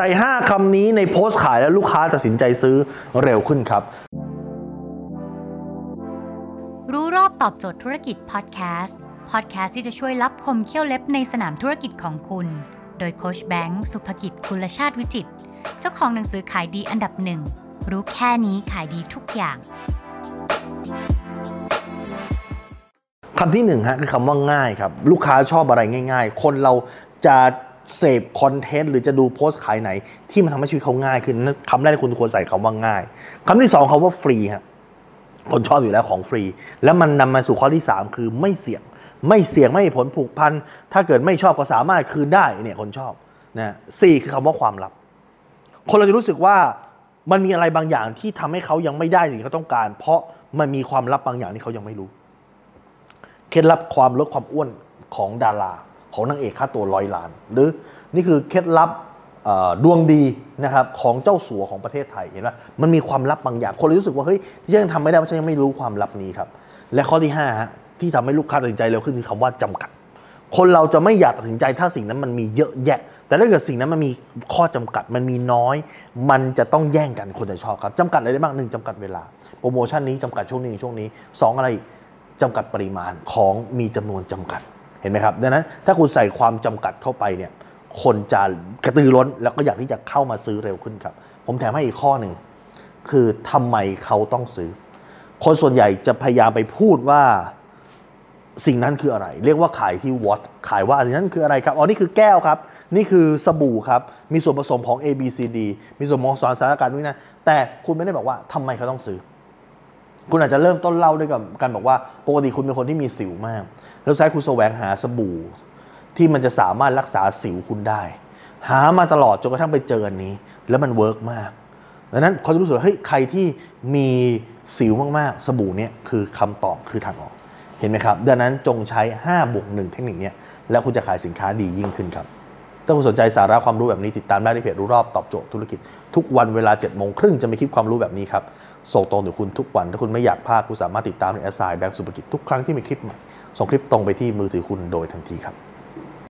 ส่ 5คำนี้ในโพสต์ขายแล้วลูกค้าตัดสินใจซื้อเร็วขึ้นครับ รู้รอบตอบโจทย์ธุรกิจพอดแคสต์พอดแคสต์ที่จะช่วยรับคมเขี้ยวเล็บในสนามธุรกิจของคุณ โดยโคชแบงค์สุภกิจคุลชาติวิจิตรเจ้าของหนังสือขายดีอันดับหนึ่งรู้แค่นี้ขายดีทุกอย่างคำที่หนึ่งฮะคือคำว่าง่ายครับ ลูกค้าชอบอะไรง่าย ๆ คนเราจะ เสพคอนเทนต์หรือจะดูโพสต์ขายไหน ที่มันทำให้ชีวิตเขาง่ายขึ้นคำแรกที่คุณควรใส่คำว่าง่ายคำที่สองคำว่าฟรีฮะคนชอบอยู่แล้วของฟรี แล้วมันนำมาสู่ข้อที่สามคือไม่เสี่ยง ไม่เสี่ยงไม่มีผลผูกพันถ้าเกิดไม่ชอบก็สามารถคืนได้เนี่ยคนชอบนะสี่คือคำว่าความลับ คนเราจะรู้สึกว่ามันมีอะไรบางอย่างที่ทำให้เขายังไม่ได้สิ่งที่เขาต้องการ เพราะมันมีความลับบางอย่างที่เขายังไม่รู้ เคล็ดลับความลดความอ้วนของดารา ของนางเอกค่าตัวร้อยล้าน หรือนี่คือเคล็ดลับดวงดีนะครับของเจ้าสัวของประเทศไทยเห็นไหมมันมีความลับบางอย่าง คนเลยรู้สึกว่าเฮ้ยที่ฉันยังทำไม่ได้เพราะฉันยังไม่รู้ความลับนี้ครับ และข้อที่ห้าฮะที่ทำให้ลูกค้าตัดสินใจเร็วขึ้นคือคำว่าจำกัด คนเราจะไม่อยากตัดสินใจถ้าสิ่งนั้นมันมีเยอะแยะ แต่ถ้าเกิดสิ่งนั้นมันมีข้อจำกัดมันมีน้อย มันจะต้องแย่งกันคนจะชอบครับจำกัดอะไรได้บ้างหนึ่งจำกัดเวลาโปรโมชั่นนี้จำกัดช่วงนี้ช่วงนี้สองอะไรอีกจำกัดปริมาณของมีจำนวนจำกัด เห็นไหมครับดังนั้นถ้าคุณใส่ความจำกัดเข้าไปเนี่ยคนจะกระตือร้นแล้วก็อยากที่จะเข้ามาซื้อเร็วขึ้นครับ ผมแถมให้อีกข้อหนึ่งคือทำไมเขาต้องซื้อ คนส่วนใหญ่จะพยายามไปพูดว่าสิ่งนั้นคืออะไร เรียกว่าขายที่ what ขายว่าสิ่งนั้นคืออะไรครับอ๋อนี่คือแก้วครับ นี่คือสบู่ครับ มีส่วนผสมของ A B C D มีส่วนมองสารสารการด้วยนะแต่คุณไม่ได้บอกว่าทำไมเขาต้องซื้อ คุณอาจจะเริ่มต้นเล่าด้วยกับการบอกว่าปกติคุณเป็นคนที่มีสิวมาก แล้วใช้คุณแสวงหาสบู่ ที่มันจะสามารถรักษาสิวคุณได้ หามาตลอดจนกระทั่งไปเจออันนี้ แล้วมัน work มากดังนั้นเขาจะรู้สึกว่าเฮ้ยใครที่มีสิวมากๆ สบู่เนี่ยคือคำตอบคือทางออกเห็นไหมครับ ดังนั้นจงใช้5บวก1เทคนิคเนี้ยแล้วคุณจะขายสินค้าดียิ่งขึ้นครับ ถ้าคุณสนใจสาระความรู้แบบนี้ติดตามได้ในเพจรู้รอบตอบโจทย์ธุรกิจ ทุกวันเวลา7จ็ดโมงครึ่งจะมีคลิปความรู้แบบนี้ครับ ส่งตรงถึงคุณทุกวัน ถ้าคุณไม่อยากพลาดคุณสามารถติดตามในแอสไซน์แบงก์สุภกิจทุกครั้งที่มีคลิปใหม่ส่งคลิปตรงไปที่มือถือคุณโดยทันทีครับ